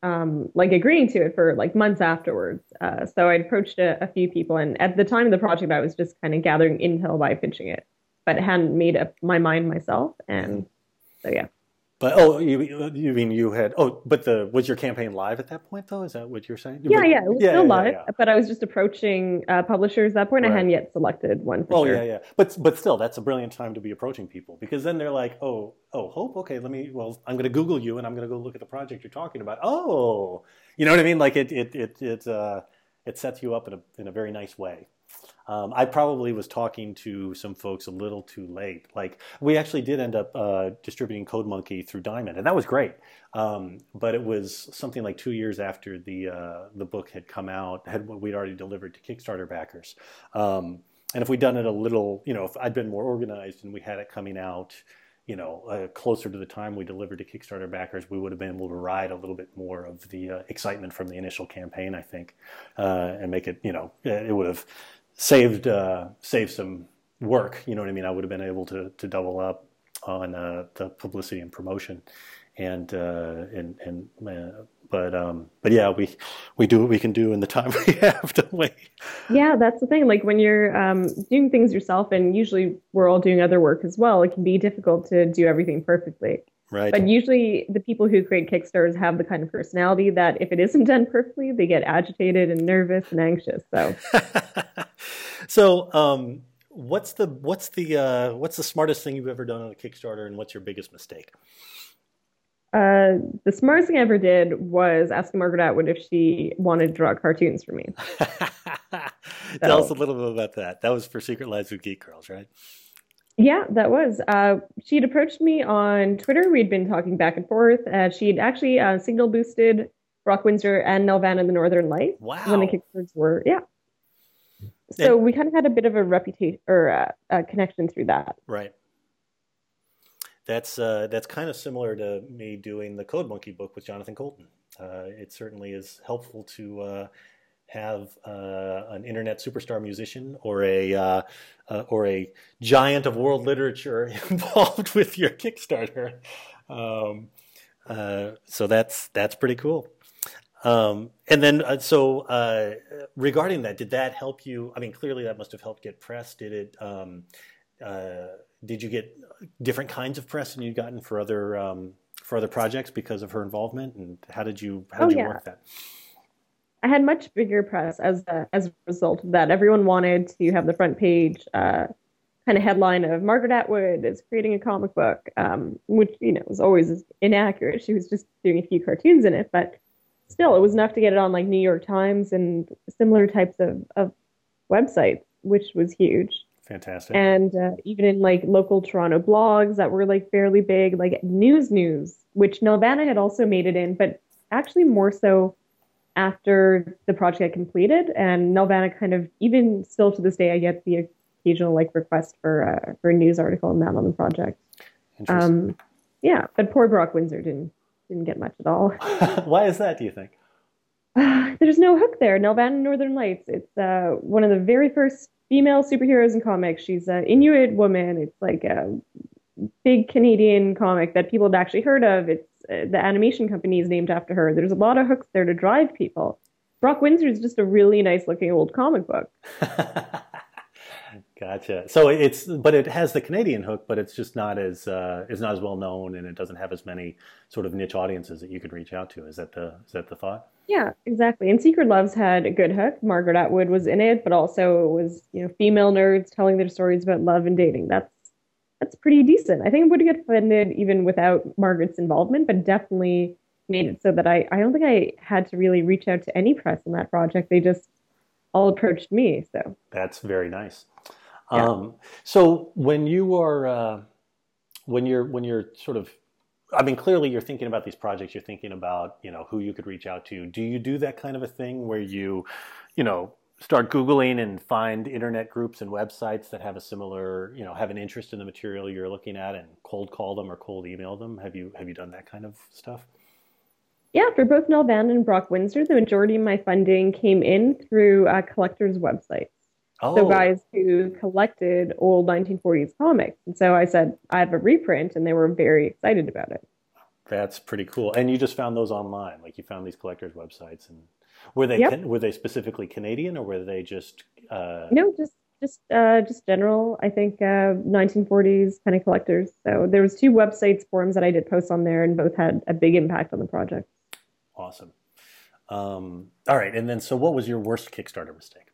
um, like agreeing to it for like months afterwards. Uh, so I approached a, a, few people, and at the time of the project, I was just kind of gathering intel by pitching it but hadn't made up my mind myself. And so, yeah. But oh, you, you mean you had oh, but the was your campaign live at that point though? Is that what you're saying? Yeah, yeah, it was yeah, still yeah, live, yeah, but I was just approaching uh, publishers at that point. Right. I hadn't yet selected one. oh sure. yeah, yeah, but but still, that's a brilliant time to be approaching people because then they're like, oh, oh, Hope, okay, let me. Well, I'm going to Google you and I'm going to go look at the project you're talking about. Oh, you know what I mean? Like it, it, it, it, uh, it sets you up in a in a very nice way. Um, I probably was talking to some folks a little too late. Like we actually did end up uh, distributing Code Monkey through Diamond, and that was great. Um, but it was something like two years after the uh, the book had come out, had we'd already delivered to Kickstarter backers. Um, and if we'd done it a little, you know, if I'd been more organized and we had it coming out, you know, uh, closer to the time we delivered to Kickstarter backers, we would have been able to ride a little bit more of the uh, excitement from the initial campaign, I think, uh, and make it, you know, it would have saved uh, saved some work. You know what I mean? I would have been able to to double up on uh, the publicity and promotion, and uh, and and uh, but um, but yeah, we we do what we can do in the time we have, don't we? Yeah, that's the thing. Like when you're um, doing things yourself, and usually we're all doing other work as well. It can be difficult to do everything perfectly. Right. But usually the people who create Kickstarters have the kind of personality that if it isn't done perfectly, they get agitated and nervous and anxious. So So, um, what's the what's the uh, what's the smartest thing you've ever done on a Kickstarter, and what's your biggest mistake? Uh, the smartest thing I ever did was asking Margaret Atwood if she wanted to draw cartoons for me. Tell us a little bit about that. That was for Secret Loves of Geek Girls, right? Yeah, that was. Uh, she'd approached me on Twitter. We'd been talking back and forth. Uh, she'd actually uh, signal boosted Brok Windsor and Nelvana the Northern Light wow. when the Kickstarters were. Yeah, so and, we kind of had a bit of a reputation or a, a connection through that. Right. That's uh, that's kind of similar to me doing the Code Monkey book with Jonathan Coulton. Uh, it certainly is helpful to uh, have uh, an internet superstar musician or a uh, uh, or a giant of world literature involved with your Kickstarter. Um, so that's that's pretty cool. Um, and then, uh, so uh, regarding that, did that help you? I mean, clearly that must have helped get press. Did it? Um, uh, did you get different kinds of press than you'd gotten for other um, for other projects because of her involvement? And how did you how did oh, you yeah. work that? I had much bigger press as a, as a result of that. Everyone wanted to have the front page uh, kind of headline of Margaret Atwood is creating a comic book, um, which you know was always inaccurate. She was just doing a few cartoons in it, but still, it was enough to get it on like New York Times and similar types of, of websites, which was huge. Fantastic. And uh, even in like local Toronto blogs that were like fairly big, like News News, which Nelvana had also made it in, but actually more so after the project had completed. And Nelvana kind of, even still to this day, I get the occasional like request for uh, for a news article and that on the project. Um, yeah, but poor Brok Windsor didn't didn't get much at all. Why is that? Do you think? Uh, there's no hook there. Nelvana Northern Lights. It's uh, one of the very first female superheroes in comics. She's an Inuit woman. It's like a big Canadian comic that people have actually heard of. It's uh, the animation company is named after her. There's a lot of hooks there to drive people. Brok Windsor is just a really nice looking old comic book. Gotcha. So it's, but it has the Canadian hook, but it's just not as uh, is not as well known, and it doesn't have as many sort of niche audiences that you could reach out to. Is that the is that the thought? Yeah, exactly. And Secret Loves had a good hook. Margaret Atwood was in it, but also it was you know female nerds telling their stories about love and dating. That's that's pretty decent. I think it would get funded even without Margaret's involvement, but definitely made it so that I I don't think I had to really reach out to any press on that project. They just all approached me. So that's very nice. Yeah. Um, so when you are uh, when you're when you're sort of I mean, clearly you're thinking about these projects. You're thinking about, you know, who you could reach out to. Do you do that kind of a thing where you, you know, start Googling and find internet groups and websites that have a similar, you know, have an interest in the material you're looking at and cold call them or cold email them? Have you have you done that kind of stuff? Yeah, for both Nelvana and Brok Windsor, the majority of my funding came in through uh, collectors' websites. Oh. So guys who collected old 1940s comics. And so I said, I have a reprint, and they were very excited about it. That's pretty cool. And you just found those online, like you found these collectors' websites, and were they yep. were they specifically Canadian or were they just? Uh... No, just just uh, just general. I think uh, 1940s kind of collectors. So there was two websites forums that I did posts on there, and both had a big impact on the project. Awesome. Um, all right, and then so what was your worst Kickstarter mistake?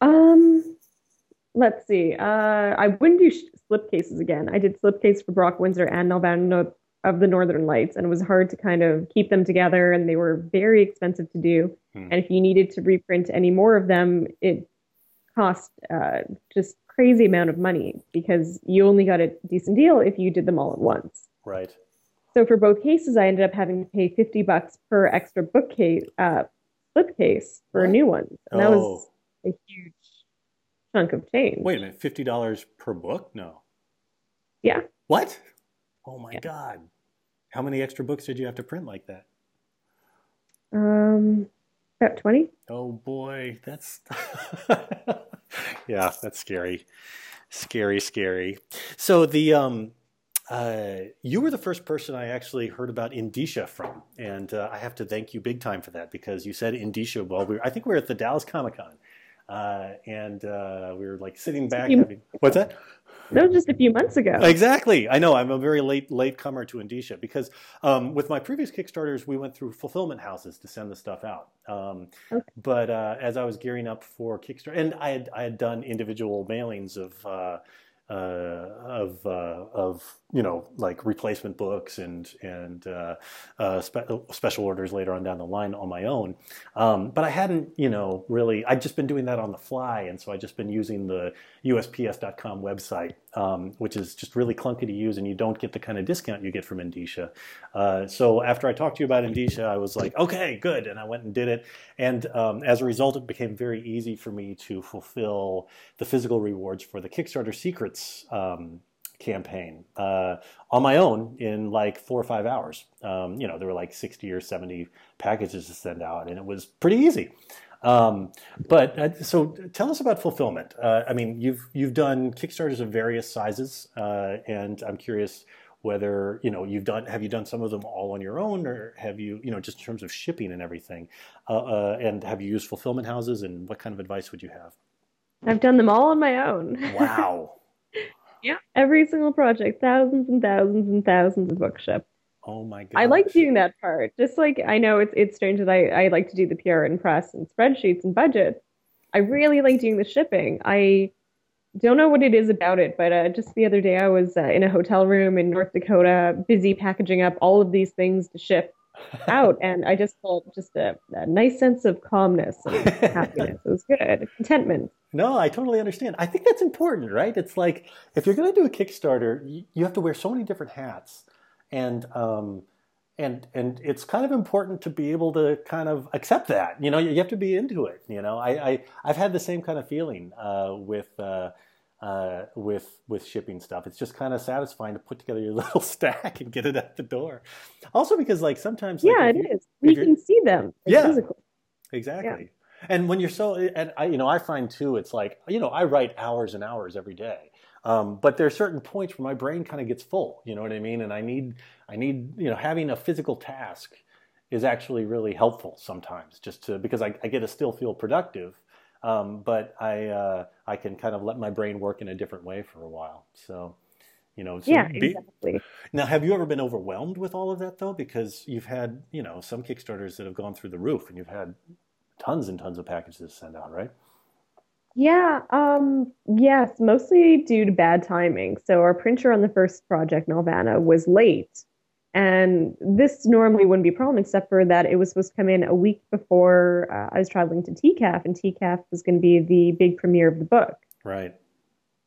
Um, let's see. Uh, I wouldn't do slipcases again. I did slipcase for Brok Windsor and Nelvana of the Northern Lights, and it was hard to kind of keep them together, and they were very expensive to do. Hmm. And if you needed to reprint any more of them, it cost uh, just crazy amount of money because you only got a decent deal if you did them all at once. Right. So for both cases, I ended up having to pay fifty bucks per extra bookcase uh, slipcase for a new one, and oh. that was oh a huge chunk of change. Wait a minute, fifty dollars per book? No. Yeah. What? Oh my yeah. god! How many extra books did you have to print like that? Um, about twenty. Oh boy, that's yeah, that's scary, scary, scary. So the um, uh, you were the first person I actually heard about Indicia from, and uh, I have to thank you big time for that because you said Indicia while we were, I think we were at the Dallas Comic Con, uh, and uh, we were like sitting back. Having, what's that? That was just a few months ago. Exactly. I know. I'm a very late late comer to Indicia because um, with my previous Kickstarters, we went through fulfillment houses to send the stuff out. Um, okay. But uh, as I was gearing up for Kickstarter, and I had I had done individual mailings of uh, uh, of uh, of you know like replacement books and and uh, uh, spe- special orders later on down the line on my own. Um, but I hadn't you know really I'd just been doing that on the fly, and so I just been using the USPS.com website, um, which is just really clunky to use, and you don't get the kind of discount you get from Indicia. Uh, so after I talked to you about Indicia, I was like, okay, good, and I went and did it, and um, as a result, it became very easy for me to fulfill the physical rewards for the Kickstarter Secrets um, campaign uh, on my own in like four or five hours. Um, you know, there were like 60 or 70 packages to send out, and it was pretty easy. Um, but uh, so tell us about fulfillment. Uh, I mean, you've you've done Kickstarters of various sizes, uh, and I'm curious whether you know you've done have you done some of them all on your own or have you you know just in terms of shipping and everything uh, uh, and have you used fulfillment houses and what kind of advice would you have i've done them all on my own wow yeah. Every single project. Thousands and thousands and thousands of books shipped oh my god i like doing that part. Just like i know it's, it's strange that I, I like to do the pr and press and spreadsheets and budgets. I really like doing the shipping. I don't know what it is about it, but uh, just the other day I was uh, in a hotel room in North Dakota, busy packaging up all of these things to ship out, and I just felt just a, a nice sense of calmness and happiness. It was good, contentment. No, I totally understand. I think that's important, right? It's like if you're going to do a Kickstarter, you, you, have to wear so many different hats, and um, and and it's kind of important to be able to kind of accept that. You know, you have to be into it. You know, I, I I've had the same kind of feeling uh, with. Uh, uh, with with shipping stuff. It's just kind of satisfying to put together your little stack and get it at the door. Also, because like sometimes, like, yeah, it you, is. You can see them. Yeah, physical. exactly. Yeah. And when you're so, and I, you know, I find too, it's like you know, I write hours and hours every day. Um, but there are certain points where my brain kind of gets full. You know what I mean? And I need, I need, you know, having a physical task is actually really helpful sometimes, just to because I, I get to still feel productive um, but I uh, I can kind of let my brain work in a different way for a while. So, you know, so yeah, be, exactly. Now, have you ever been overwhelmed with all of that though? Because you've had you know some Kickstarters that have gone through the roof, and you've had tons and tons of packages to send out, right? Yeah, um, yes, mostly due to bad timing. So our printer on the first project, Nelvana, was late and this normally wouldn't be a problem, except for that it was supposed to come in a week before uh, I was traveling to TCAF, and TCAF was going to be the big premiere of the book. Right.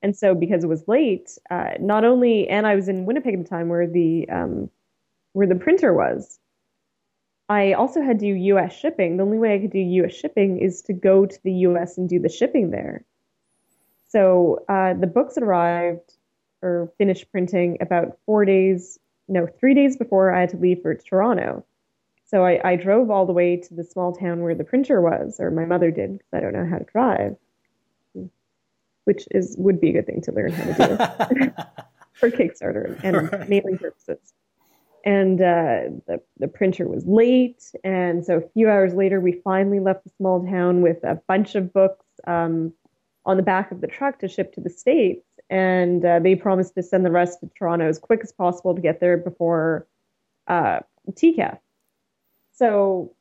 And so, because it was late, uh, not only and I was in Winnipeg at the time, where the um, where the printer was, I also had to do U.S. shipping. The only way I could do U.S. shipping is to go to the U.S. and do the shipping there. So uh, the books arrived or finished printing about four days no, three days before I had to leave for Toronto. So I, I drove all the way to the small town where the printer was, or my mother did, because I don't know how to drive, which is would be a good thing to learn how to do for Kickstarter and right. mailing purposes. And uh, the the printer was late, and so a few hours later, we finally left the small town with a bunch of books um, on the back of the truck to ship to the states and uh, they promised to send the rest to Toronto as quick as possible to get there before uh, TCAF. So,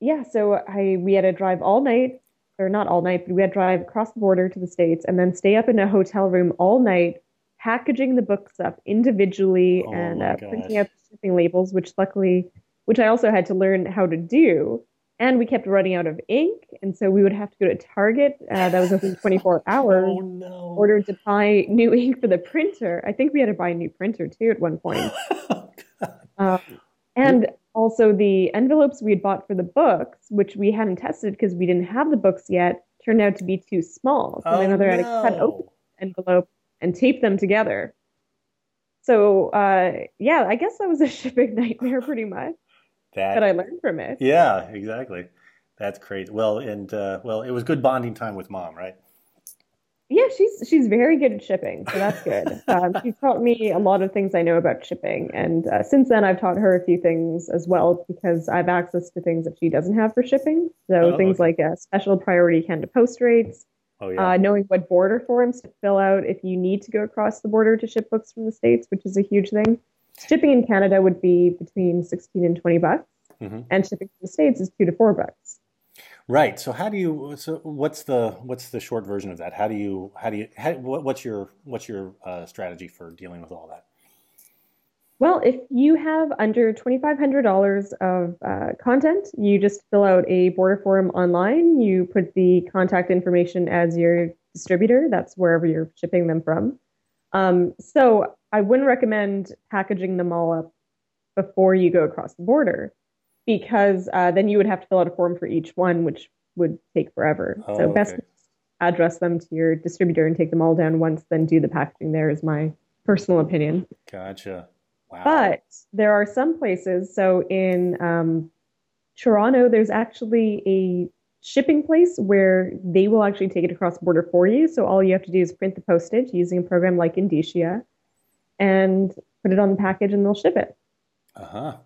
yeah, so I we had to drive all night, or not all night, but we had to drive across the border to the states, and then stay up in a hotel room all night, packaging the books up individually oh and uh, printing out the shipping labels, which luckily, which I also had to learn how to do and we kept running out of ink, and so we would have to go to Target uh, that was open 24 hours, oh, no. order to buy new ink for the printer. I think we had to buy a new printer too at one point. um, and also the envelopes we had bought for the books, which we hadn't tested because we didn't have the books yet, turned out to be too small. So oh, my mother no. had to cut open the envelope and tape them together. So uh, yeah, I guess that was a shipping nightmare pretty much that, I learned from it. Yeah, exactly. That's great. Well, and uh, well, it was good bonding time with mom, right? Yeah, she's she's very good at shipping, so that's good. um, she's taught me a lot of things I know about shipping, and uh, since then I've taught her a few things as well because I have access to things that she doesn't have for shipping. So oh, things okay. like uh, special priority Canada Post rates, oh, yeah. uh, knowing what border forms to fill out if you need to go across the border to ship books from the states, which is a huge thing. Shipping in Canada would be between 16 and 20 bucks, mm-hmm. and shipping to the states is two to four bucks. Right. So how do you? So what's the what's the short version of that? How do you how do you how, what's your what's your uh, strategy for dealing with all that? Well, if you have under $2,500 of uh, content, you just fill out a border form online. You put the contact information as your distributor. That's wherever you're shipping them from. Um, so I wouldn't recommend packaging them all up before you go across the border because uh, then you would have to fill out a form for each one, which would take forever. Oh, so okay. best address them to your distributor and take them all down once, then do the packaging there is my personal opinion. Gotcha. Wow. But there are some places. So in um, Toronto, there's actually a shipping place where they will actually take it across the border for you. So all you have to do is print the postage using a program like Indicia and put it on the package and they'll ship it. Uh huh.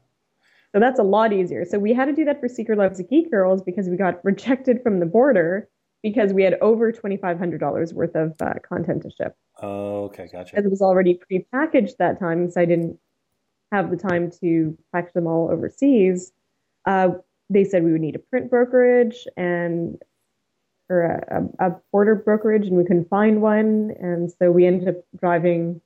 So that's a lot easier. So we had to do that for Secret Loves of Geek Girls because we got rejected from the border because we had over $2,500 worth of uh, content to ship. Oh, okay, gotcha. Because it was already pre-packaged that time, so I didn't have the time to package them all overseas. Uh, they said we would need a print brokerage and or a, a, a border brokerage, and we couldn't find one. And so we ended up driving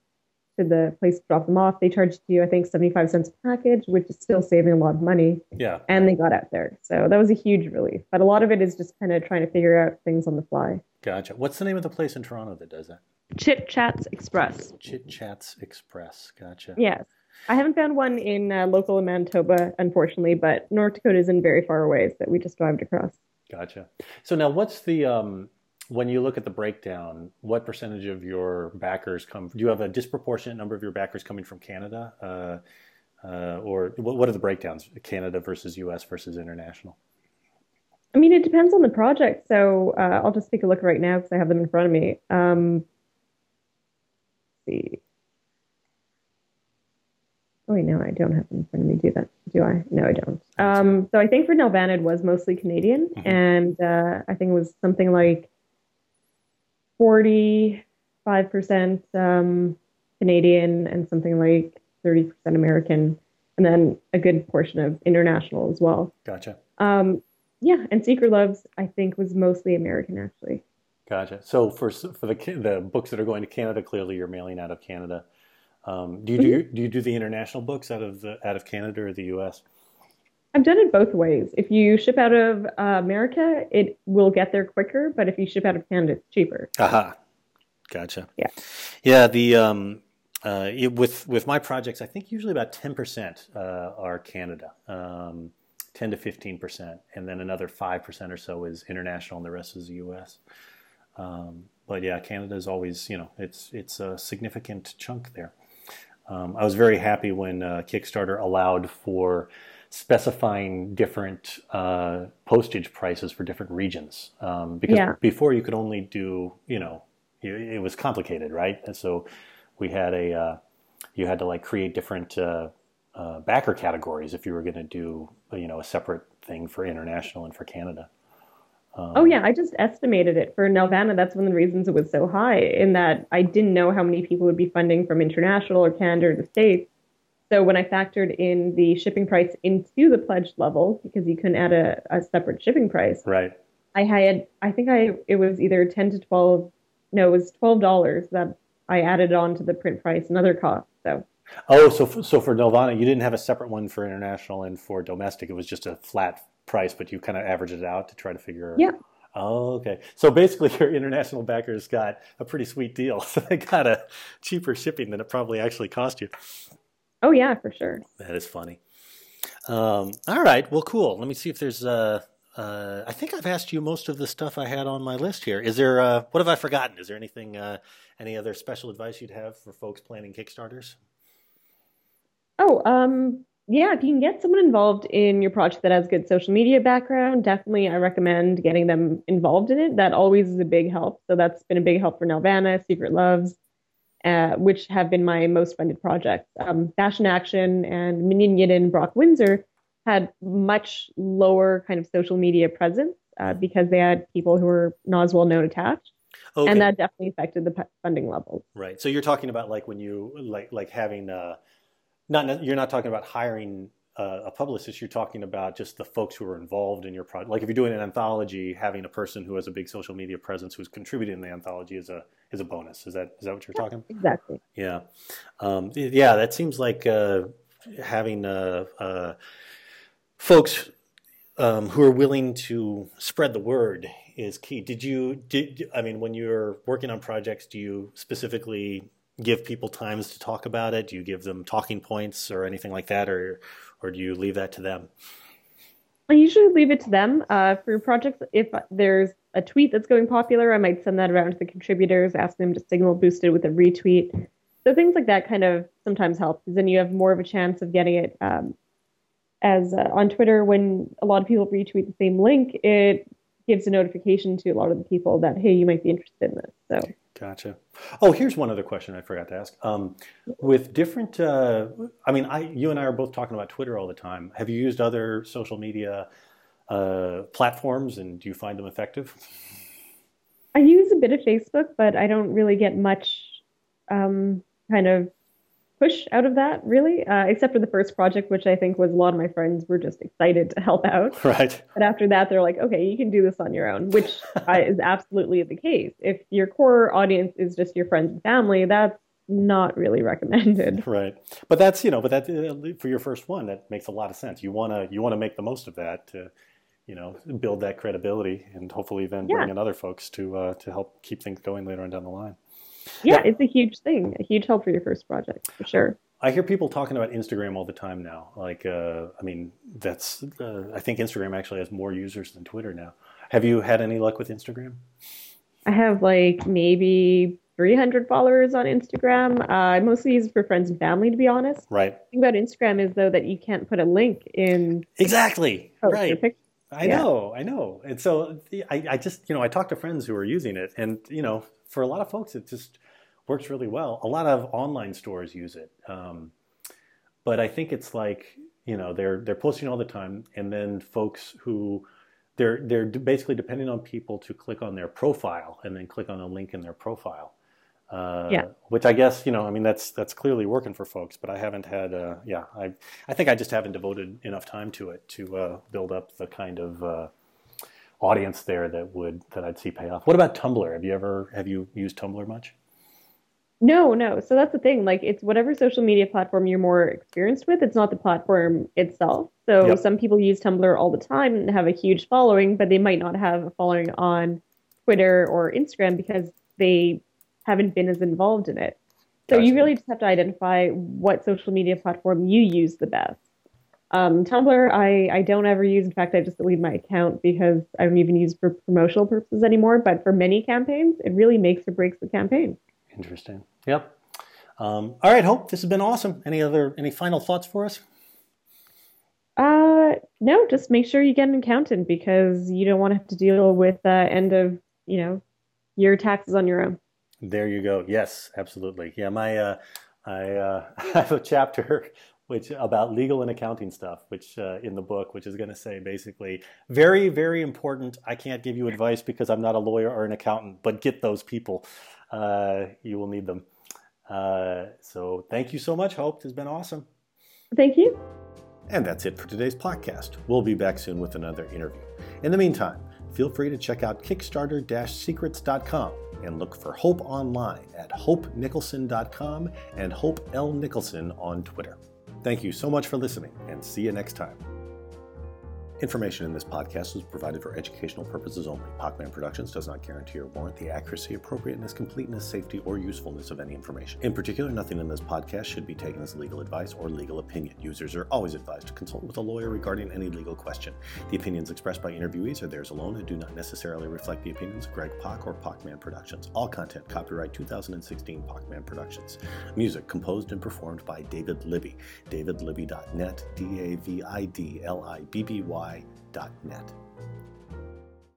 to the place to drop them off. They charged you, I think, 75 cents a package, which is still saving a lot of money. Yeah. And they got out there. So that was a huge relief. But a lot of it is just kind of trying to figure out things on the fly. Gotcha. What's the name of the place in Toronto that does that? Chit Chats Express. Chit Chats Express. Gotcha. Yes. I haven't found one in uh, local in Manitoba, unfortunately, but North Dakota isn't very far away, so we just drove across. Gotcha. So now, what's the um, when you look at the breakdown? What percentage of your backers come? Do you have a disproportionate number of your backers coming from Canada, uh, uh, or what, what are the breakdowns? Canada versus U.S. versus international. I mean, it depends on the project. So uh, I'll just take a look right now because I have them in front of me. Um, see. Oh, wait, no, I don't have them in front of me. Do that? Do I? No, I don't. Um, so I think for Nelvana it was mostly Canadian, Mhm. and uh, I think it was something like forty-five percent um, Canadian and something like thirty percent American, and then a good portion of international as well. Gotcha. Um, yeah, and Secret Loves I think was mostly American actually. Gotcha. So for for the the books that are going to Canada, clearly you're mailing out of Canada. Um, do you do do you do the international books out of the out of Canada or the U.S.? I've done it both ways. If you ship out of uh, America, it will get there quicker, but if you ship out of Canada, it's cheaper. Aha, gotcha. Yeah. yeah. The um, uh, it, with with my projects, I think usually about ten percent uh, are Canada, um, ten to fifteen percent, and then another five percent or so is international, and the rest is the U.S. Um, but yeah, Canada is always you know it's it's a significant chunk there. Um, I was very happy when uh, Kickstarter allowed for specifying different uh, postage prices for different regions um, because Yeah. before you could only do you know it was complicated right and so we had a uh, you had to like create different uh, uh, backer categories if you were going to do you know a separate thing for international and for Canada. Um, Oh yeah, I just estimated it for Nelvana. That's one of the reasons it was so high. In that I didn't know how many people would be funding from international or Canada or the states. So when I factored in the shipping price into the pledge level, because you couldn't add a, a separate shipping price, Right. I had I think I it was either ten to twelve no, it was twelve dollars that I added on to the print price and other costs. So Oh, so for, so for Nelvana, you didn't have a separate one for international and for domestic. It was just a flat price, but you kind of averaged it out to try to figure. Yeah. Oh, okay. So basically, your international backers got a pretty sweet deal. So they got a cheaper shipping than it probably actually cost you. Oh yeah, for sure. That is funny. Um, all right. Well, cool. Let me see if there's. Uh, uh, I think I've asked you most of the stuff I had on my list here. Is there? Uh, what have I forgotten? Is there anything? Uh, any other special advice you'd have for folks planning Kickstarters? Oh, um, yeah, if you can get someone involved in your project that has good social media background, definitely I recommend getting them involved in it. That always is a big help. So that's been a big help for Nelvana, Secret Loves, uh, which have been my most funded projects. Um, Fashion Action and Minyan Yidden Brok Windsor had much lower kind of social media presence uh, because they had people who were not as well known attached. Okay. And that definitely affected the p- funding levels. Right. So you're talking about like when you like like having uh, not you're not talking about hiring uh, a publicist. You're talking about just the folks who are involved in your project. Like if you're doing an anthology, having a person who has a big social media presence who's contributing in the anthology is a is a bonus. Is that is that what you're talking? Exactly. Yeah. Um, yeah. That seems like uh, having uh, uh, folks um, who are willing to spread the word is key. Did you did I mean when you're working on projects, do you specifically give people times to talk about it? Do you give them talking points or anything like that, or or do you leave that to them? I usually leave it to them. Uh, for projects, if there's a tweet that's going popular, I might send that around to the contributors, ask them to signal boost it with a retweet. So things like that kind of sometimes help because then you have more of a chance of getting it. Um, as uh, on Twitter, when a lot of people retweet the same link, it gives a notification to a lot of the people that hey, you might be interested in this. So Gotcha. Oh, here's one other question I forgot to ask. Um, with different, uh, I mean, I, you and I are both talking about Twitter all the time. Have you used other social media uh, platforms, and do you find them effective? I use a bit of Facebook, but I don't really get much um, kind of push out of that, really, uh, except for the first project, which I think was a lot of my friends were just excited to help out. Right. But after that, they're like, okay, you can do this on your own, which is absolutely the case. If your core audience is just your friends and family, that's not really recommended. Right. But that's, you know, but that uh, for your first one, that makes a lot of sense. You want to, you want to make the most of that to, you know, build that credibility and hopefully then bring yeah. in other folks to, uh, to help keep things going later on down the line. Yeah, yeah, it's a huge thing, a huge help for your first project, for sure. I hear people talking about Instagram all the time now. Like, uh, I mean, that's, uh, I think Instagram actually has more users than Twitter now. Have you had any luck with Instagram? I have like maybe 300 followers on Instagram. Uh, I mostly use it for friends and family, to be honest. Right. The thing about Instagram is, though, that you can't put a link in. Exactly. Right. I yeah. know, I know. And so I, I just, you know, I talk to friends who are using it, and, you know, for a lot of folks, it just works really well. A lot of online stores use it, um, but I think it's like you know they're they're posting all the time, and then folks who they're they're basically depending on people to click on their profile and then click on a link in their profile. Uh, yeah. Which I guess you know, I mean, that's that's clearly working for folks, but I haven't had, uh, yeah, I I think I just haven't devoted enough time to it to uh, build up the kind of uh, audience there that would that I'd see pay off. What about Tumblr? Have you ever have you used Tumblr much? No, no. So that's the thing. Like, it's whatever social media platform you're more experienced with. It's not the platform itself. So yep. some people use Tumblr all the time and have a huge following, but they might not have a following on Twitter or Instagram because they haven't been as involved in it. So gotcha. you really just have to identify what social media platform you use the best. Um, Tumblr, I, I don't ever use. In fact, I just deleted my account because I don't even use it for promotional purposes anymore. But for many campaigns, it really makes or breaks the campaign. Interesting. Yep. Um, all right, Hope. This has been awesome. Any other any final thoughts for us? Uh, no. Just make sure you get an accountant because you don't want to have to deal with uh, end of you know your taxes on your own. There you go. Yes, absolutely. Yeah, my uh, I uh, have a chapter which about legal and accounting stuff, which uh, in the book, which is going to say basically very, very important. I can't give you advice because I'm not a lawyer or an accountant, but get those people. Uh, you will need them. Uh, so thank you so much, Hope. It's been awesome. Thank you. And that's it for today's podcast. We'll be back soon with another interview. In the meantime, feel free to check out Kickstarter-secrets.com and look for Hope online at hopenicholson.com and Hope L. Nicholson on Twitter. Thank you so much for listening, and see you next time. Information in this podcast is provided for educational purposes only. Pak Man Productions does not guarantee or warrant the accuracy, appropriateness, completeness, safety, or usefulness of any information. In particular, nothing in this podcast should be taken as legal advice or legal opinion. Users are always advised to consult with a lawyer regarding any legal question. The opinions expressed by interviewees are theirs alone and do not necessarily reflect the opinions of Greg Pak or Pak Man Productions. All content copyright 2016 Pak Man Productions. Music composed and performed by David Libby. DavidLibby.net, D A V I D L I B B Y net.